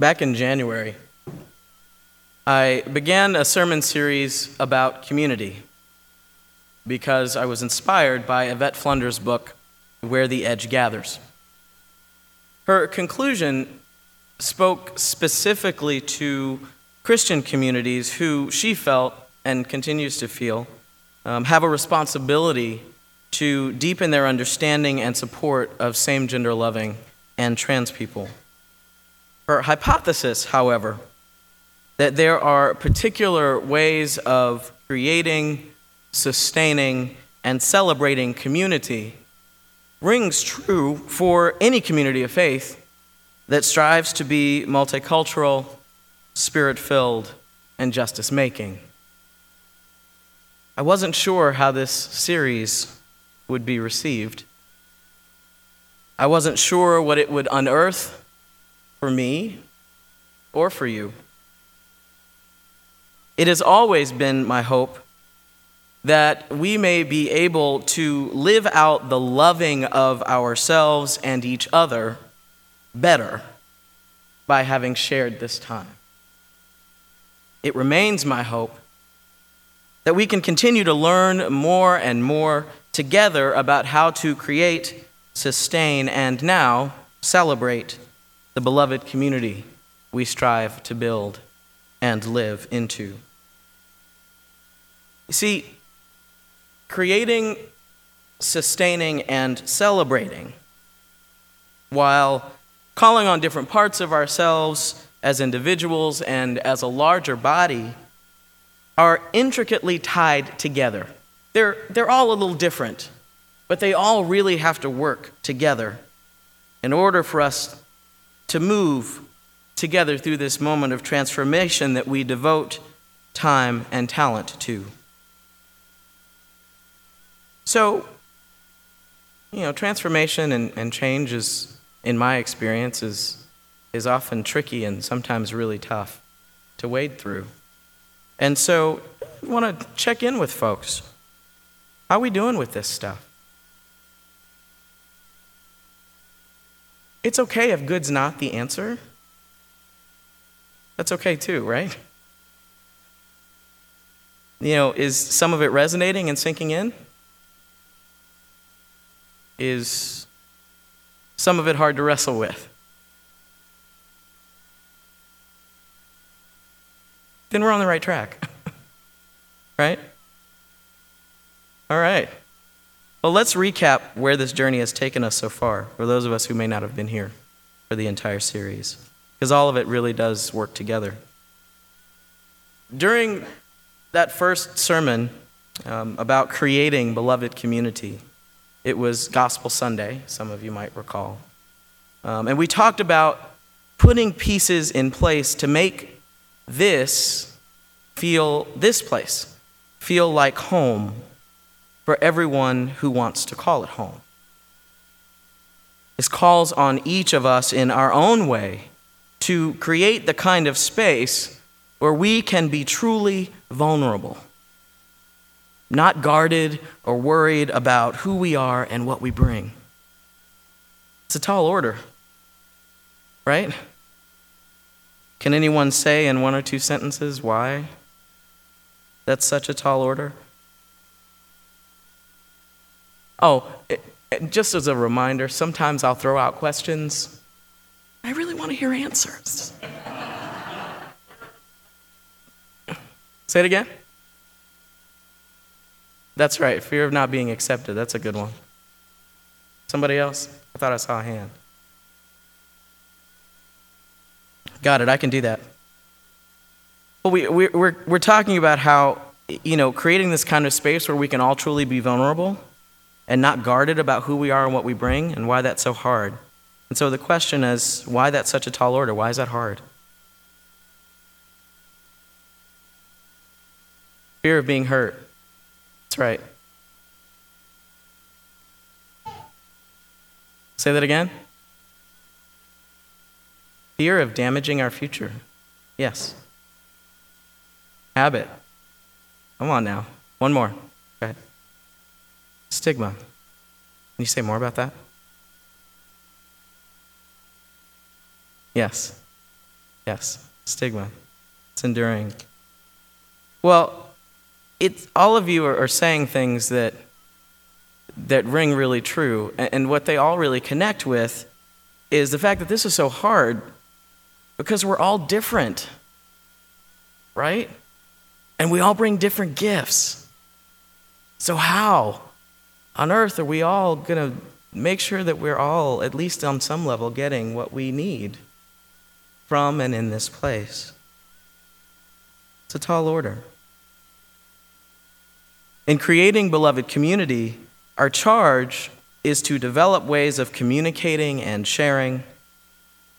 Back in January, I began a sermon series about community because I was inspired by Yvette Flunder's book, Where the Edge Gathers. Her conclusion spoke specifically to Christian communities who she felt and continues to feel um, have a responsibility to deepen their understanding and support of same gender loving and trans people. Her hypothesis, however, that there are particular ways of creating, sustaining, and celebrating community rings true for any community of faith that strives to be multicultural, spirit filled, and justice making. I wasn't sure how this series would be received. I wasn't sure what it would unearth for me or for you. It has always been my hope that we may be able to live out the loving of ourselves and each other better by having shared this time. It remains my hope that we can continue to learn more and more together about how to create, sustain, and now celebrate the beloved community we strive to build and live into. You see, creating, sustaining, and celebrating while calling on different parts of ourselves as individuals and as a larger body are intricately tied together. They're, they're all a little different, but they all really have to work together in order for us to move together through this moment of transformation that we devote time and talent to. So, you know, transformation and, and change is, in my experience, is, is often tricky and sometimes really tough to wade through. And so, I want to check in with folks. How are we doing with this stuff? It's okay if good's not the answer. That's okay too, right? You know, is some of it resonating and sinking in? is some of it hard to wrestle with. Then we're on the right track. right? All right. Well, let's recap where this journey has taken us so far, for those of us who may not have been here for the entire series, because all of it really does work together. During that first sermon um, about creating beloved community, it was Gospel Sunday, some of you might recall. Um, and we talked about putting pieces in place to make this feel, this place, feel like home for everyone who wants to call it home. This calls on each of us in our own way to create the kind of space where we can be truly vulnerable not guarded or worried about who we are and what we bring. It's a tall order, right? Can anyone say in one or two sentences why that's such a tall order? Oh, it, it, just as a reminder, sometimes I'll throw out questions. I really want to hear answers. Say it again. That's right, fear of not being accepted. That's a good one. Somebody else? I thought I saw a hand. Got it, I can do that. Well, we, we, we're, we're talking about how, you know, creating this kind of space where we can all truly be vulnerable and not guarded about who we are and what we bring and why that's so hard. And so the question is why that's such a tall order? Why is that hard? Fear of being hurt. That's right. Say that again. Fear of damaging our future. Yes. Habit. Come on now. One more. Stigma. Can you say more about that? Yes. Yes, stigma. It's enduring. Well, it, all of you are, are saying things that, that ring really true. And, and what they all really connect with is the fact that this is so hard because we're all different, right? And we all bring different gifts. So, how on earth are we all going to make sure that we're all, at least on some level, getting what we need from and in this place? It's a tall order. In creating beloved community, our charge is to develop ways of communicating and sharing,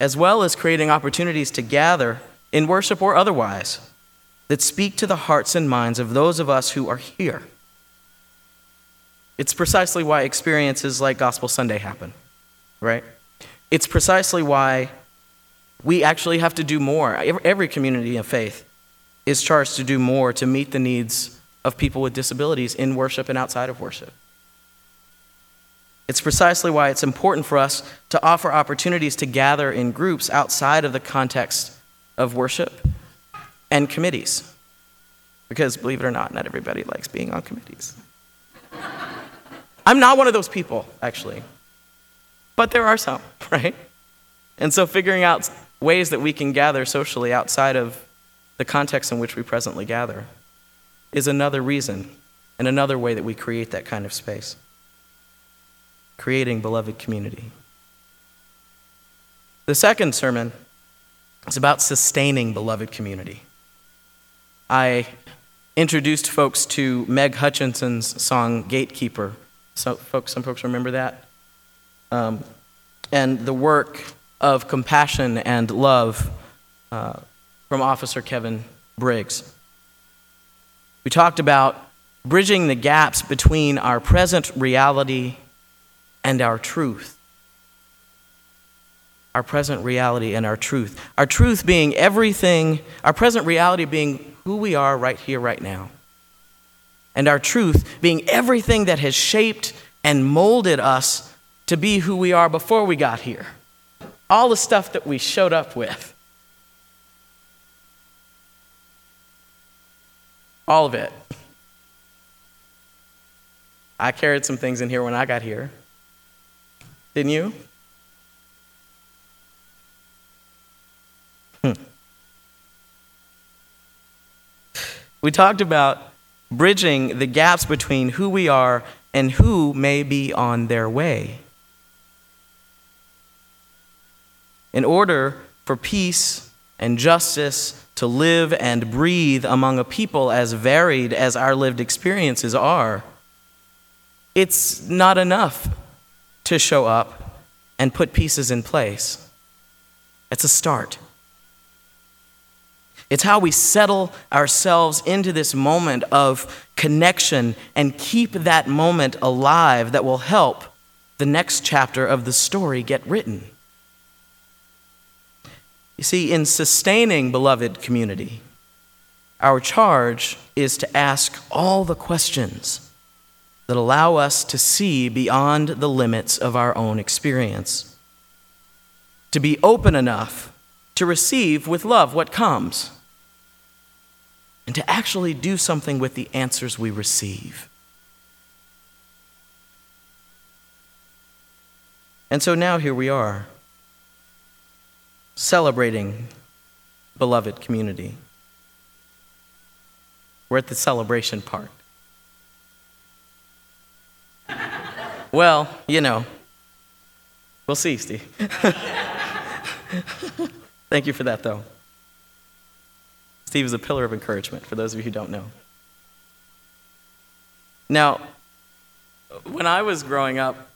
as well as creating opportunities to gather in worship or otherwise that speak to the hearts and minds of those of us who are here. It's precisely why experiences like Gospel Sunday happen, right? It's precisely why we actually have to do more. Every community of faith is charged to do more to meet the needs of people with disabilities in worship and outside of worship. It's precisely why it's important for us to offer opportunities to gather in groups outside of the context of worship and committees. Because believe it or not, not everybody likes being on committees. I'm not one of those people, actually. But there are some, right? And so figuring out ways that we can gather socially outside of the context in which we presently gather is another reason and another way that we create that kind of space. Creating beloved community. The second sermon is about sustaining beloved community. I introduced folks to Meg Hutchinson's song Gatekeeper so folks, some folks remember that. Um, and the work of compassion and love uh, from Officer Kevin Briggs. We talked about bridging the gaps between our present reality and our truth. Our present reality and our truth. Our truth being everything, our present reality being who we are right here, right now and our truth being everything that has shaped and molded us to be who we are before we got here. All the stuff that we showed up with. All of it. I carried some things in here when I got here. Didn't you? Hmm. We talked about bridging the gaps between who we are and who may be on their way. In order for peace and justice to live and breathe among a people as varied as our lived experiences are, it's not enough to show up and put pieces in place. It's a start. It's how we settle ourselves into this moment of connection and keep that moment alive that will help the next chapter of the story get written. You see, in sustaining beloved community, our charge is to ask all the questions that allow us to see beyond the limits of our own experience, to be open enough to receive with love what comes and to actually do something with the answers we receive. And so now here we are, celebrating beloved community. We're at the celebration part. well, you know, we'll see, Steve. Thank you for that, though. Steve is a pillar of encouragement, for those of you who don't know. Now, when I was growing up,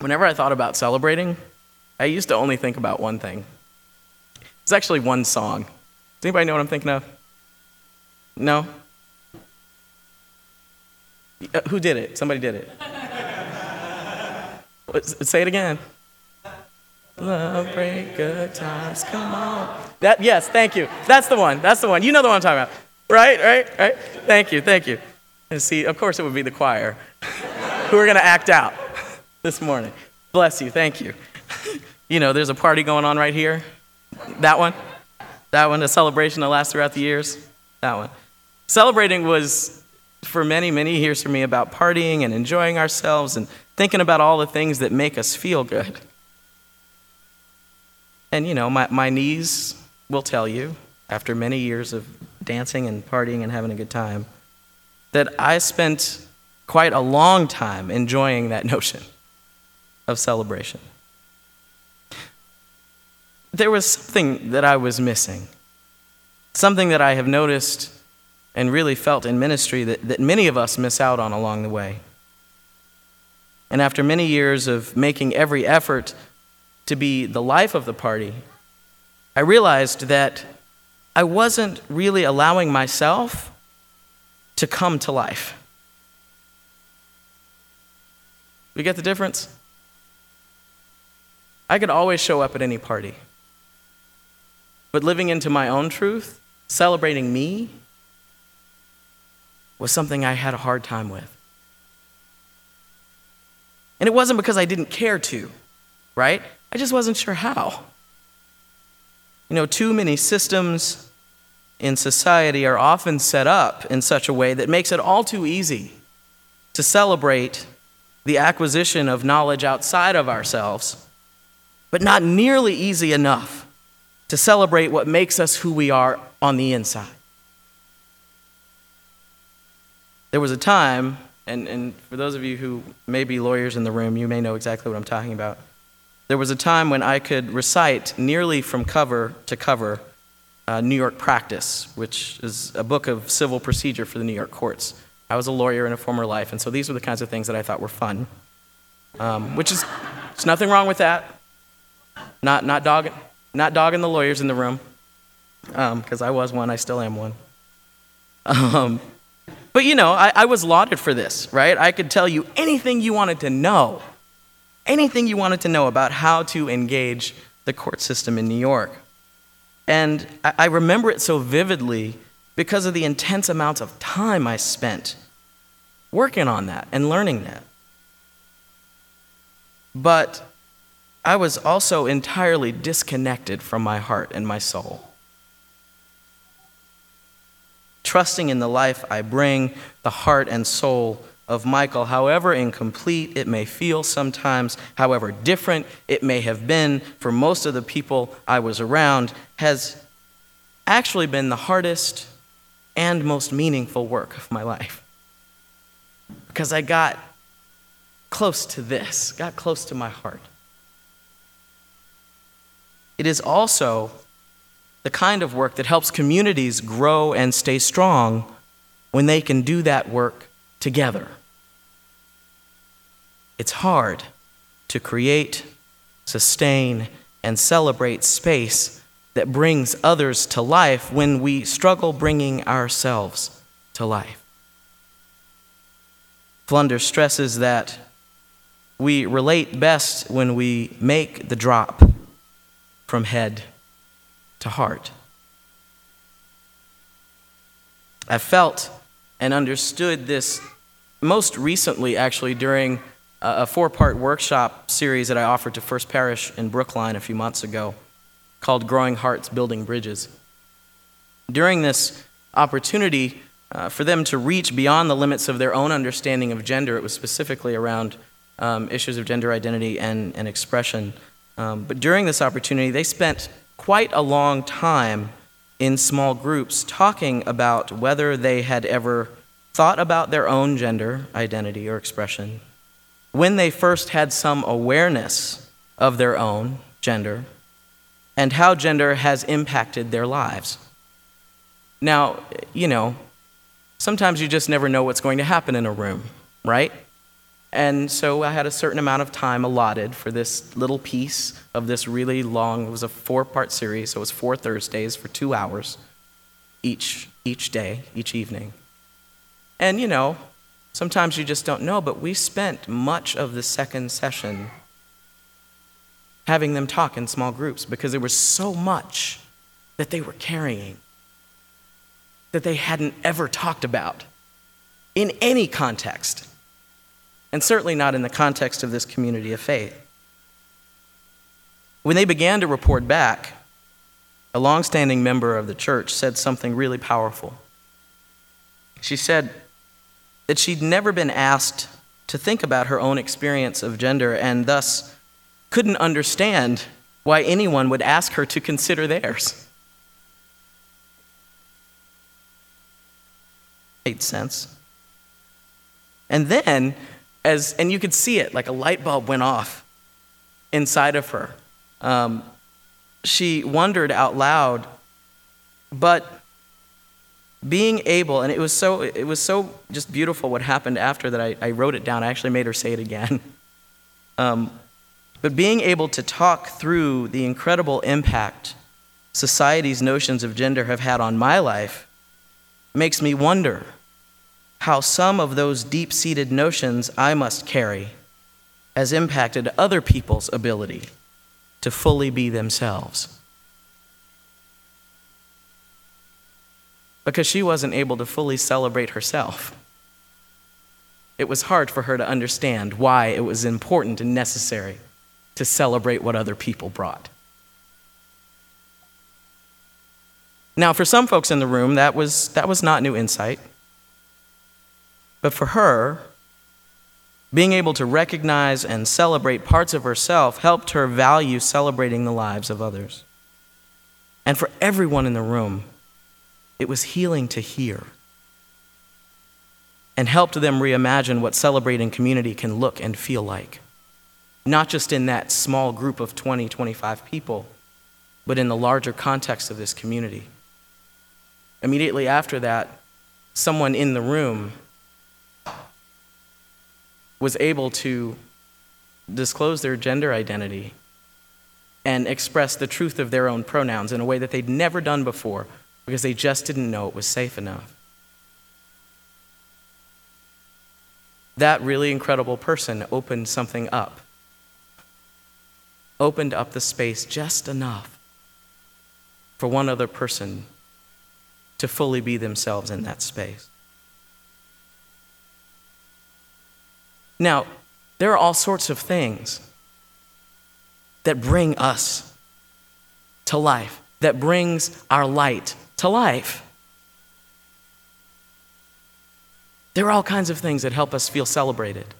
whenever I thought about celebrating, I used to only think about one thing. It's actually one song. Does anybody know what I'm thinking of? No? Uh, who did it? Somebody did it. Say it again. Love break good times, come on. That yes, thank you. That's the one. That's the one. You know the one I'm talking about. Right, right, right? Thank you, thank you. And see, of course it would be the choir who are gonna act out this morning. Bless you, thank you. You know, there's a party going on right here. That one? That one, a celebration that lasts throughout the years? That one. Celebrating was, for many, many years for me, about partying and enjoying ourselves and thinking about all the things that make us feel good. And, you know, my, my knees will tell you, after many years of dancing and partying and having a good time, that I spent quite a long time enjoying that notion of celebration. There was something that I was missing, something that I have noticed and really felt in ministry that, that many of us miss out on along the way. And after many years of making every effort to be the life of the party, I realized that I wasn't really allowing myself to come to life. We get the difference? I could always show up at any party. But living into my own truth, celebrating me, was something I had a hard time with. And it wasn't because I didn't care to, right? I just wasn't sure how. You know, too many systems in society are often set up in such a way that makes it all too easy to celebrate the acquisition of knowledge outside of ourselves, but not nearly easy enough to celebrate what makes us who we are on the inside. There was a time, and, and for those of you who may be lawyers in the room, you may know exactly what I'm talking about. There was a time when I could recite nearly from cover to cover uh, New York Practice, which is a book of civil procedure for the New York courts. I was a lawyer in a former life, and so these were the kinds of things that I thought were fun, um, which is, there's nothing wrong with that. Not, not, dogging, not dogging the lawyers in the room, because um, I was one, I still am one. Um, but you know, I, I was lauded for this, right? I could tell you anything you wanted to know, anything you wanted to know about how to engage the court system in New York. And I, remember it so vividly because of the intense amounts of time I spent working on that and learning that. But I was also entirely disconnected from my heart and my soul trusting in the life I bring, the heart and soul of Michael, however incomplete it may feel sometimes, however different it may have been for most of the people I was around, has actually been the hardest and most meaningful work of my life. Because I got close to this, got close to my heart. It is also the kind of work that helps communities grow and stay strong when they can do that work together. It's hard to create, sustain, and celebrate space that brings others to life when we struggle bringing ourselves to life. Flunder stresses that we relate best when we make the drop from head to heart. I felt and understood this most recently, actually, during a four part workshop series that I offered to First Parish in Brookline a few months ago called Growing Hearts Building Bridges. During this opportunity uh, for them to reach beyond the limits of their own understanding of gender, it was specifically around um, issues of gender identity and, and expression. Um, but during this opportunity, they spent quite a long time in small groups talking about whether they had ever thought about their own gender identity or expression, when they first had some awareness of their own gender, and how gender has impacted their lives. Now, you know, sometimes you just never know what's going to happen in a room, right? And so I had a certain amount of time allotted for this little piece of this really long, it was a four part series, so it was four Thursdays for two hours each, each day, each evening. And you know, sometimes you just don't know, but we spent much of the second session having them talk in small groups because there was so much that they were carrying that they hadn't ever talked about in any context and certainly not in the context of this community of faith. When they began to report back, a longstanding member of the church, said something really powerful. She said that she'd never been asked to think about her own experience of gender and thus couldn't understand why anyone would ask her to consider theirs. Made sense. And then, as and you could see it, like a light bulb went off inside of her. Um, she wondered out loud, but being able, and it was so it was so just beautiful what happened after that. I, I wrote it down. I actually made her say it again. Um, but being able to talk through the incredible impact society's notions of gender have had on my life makes me wonder how some of those deep seated notions I must carry has impacted other people's ability to fully be themselves. Because she wasn't able to fully celebrate herself. It was hard for her to understand why it was important and necessary to celebrate what other people brought. Now, for some folks in the room, that was, that was not new insight. But for her, being able to recognize and celebrate parts of herself helped her value celebrating the lives of others. And for everyone in the room, it was healing to hear and helped them reimagine what celebrating community can look and feel like. Not just in that small group of 20, 25 people, but in the larger context of this community. Immediately after that, someone in the room was able to disclose their gender identity and express the truth of their own pronouns in a way that they'd never done before because they just didn't know it was safe enough. That really incredible person opened something up, opened up the space just enough for one other person to fully be themselves in that space. Now, there are all sorts of things that bring us to life, that brings our light to life. There are all kinds of things that help us feel celebrated.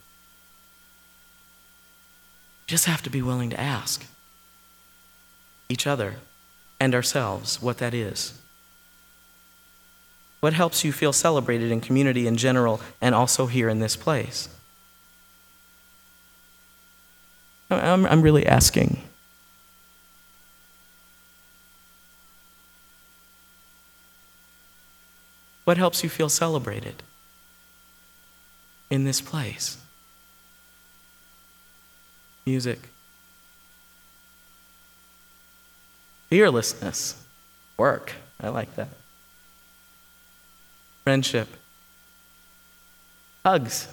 Just have to be willing to ask each other and ourselves what that is. What helps you feel celebrated in community in general and also here in this place? I'm, I'm really asking. What helps you feel celebrated in this place? Music. Fearlessness. Work. I like that. Friendship. Hugs.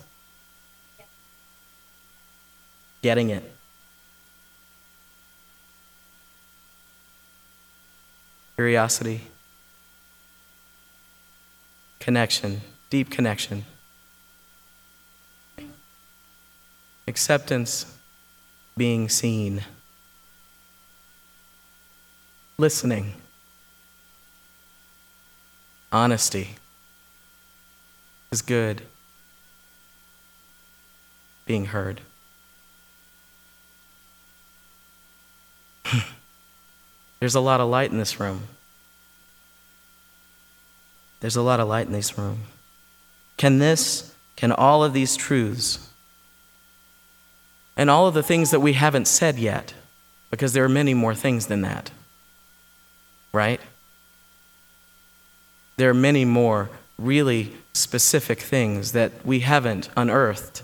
Getting it. curiosity, connection, deep connection, acceptance, being seen, listening, honesty is good, being heard. There's a lot of light in this room. There's a lot of light in this room. Can this, can all of these truths, and all of the things that we haven't said yet, because there are many more things than that, right? There are many more really specific things that we haven't unearthed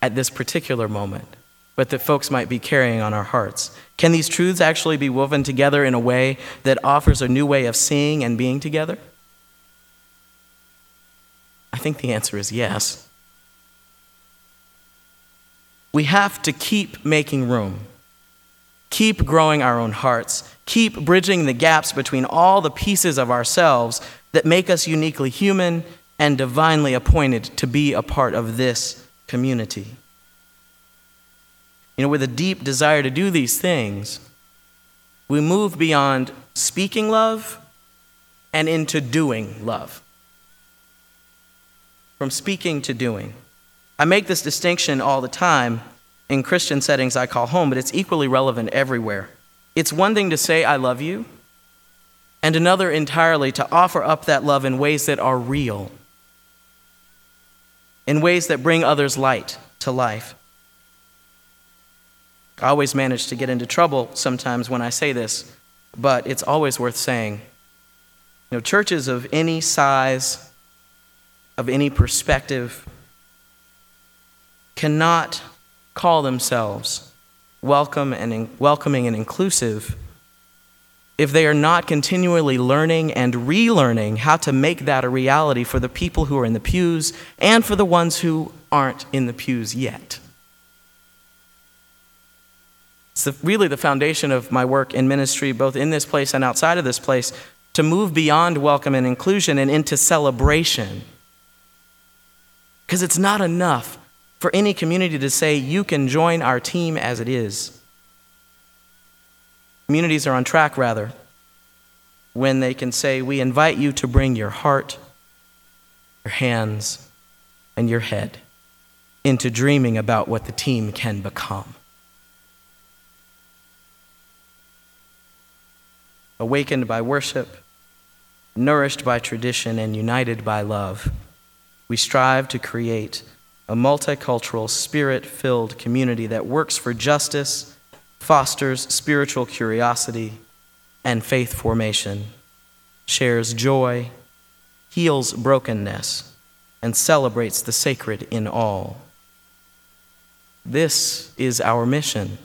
at this particular moment but that folks might be carrying on our hearts. Can these truths actually be woven together in a way that offers a new way of seeing and being together? I think the answer is yes. We have to keep making room, keep growing our own hearts, keep bridging the gaps between all the pieces of ourselves that make us uniquely human and divinely appointed to be a part of this community. You know, with a deep desire to do these things, we move beyond speaking love and into doing love. From speaking to doing. I make this distinction all the time in Christian settings I call home, but it's equally relevant everywhere. It's one thing to say, I love you, and another entirely to offer up that love in ways that are real, in ways that bring others light to life. I always manage to get into trouble sometimes when I say this, but it's always worth saying. You know, churches of any size, of any perspective, cannot call themselves welcome and in, welcoming and inclusive if they are not continually learning and relearning how to make that a reality for the people who are in the pews and for the ones who aren't in the pews yet. It's the, really the foundation of my work in ministry, both in this place and outside of this place, to move beyond welcome and inclusion and into celebration. Because it's not enough for any community to say, you can join our team as it is. Communities are on track, rather, when they can say, we invite you to bring your heart, your hands, and your head into dreaming about what the team can become. Awakened by worship, nourished by tradition, and united by love, we strive to create a multicultural, spirit filled community that works for justice, fosters spiritual curiosity and faith formation, shares joy, heals brokenness, and celebrates the sacred in all. This is our mission.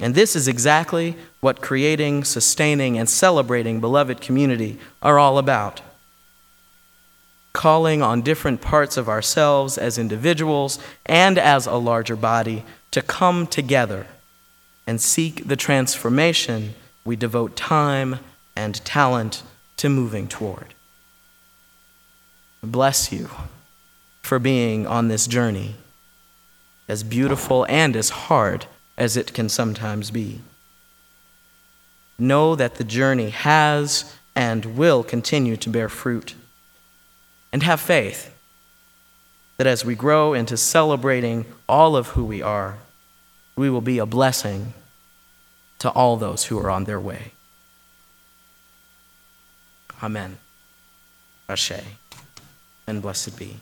And this is exactly what creating, sustaining, and celebrating beloved community are all about calling on different parts of ourselves as individuals and as a larger body to come together and seek the transformation we devote time and talent to moving toward. Bless you for being on this journey, as beautiful and as hard as it can sometimes be. Know that the journey has and will continue to bear fruit and have faith that as we grow into celebrating all of who we are, we will be a blessing to all those who are on their way. Amen. Ashe. And blessed be.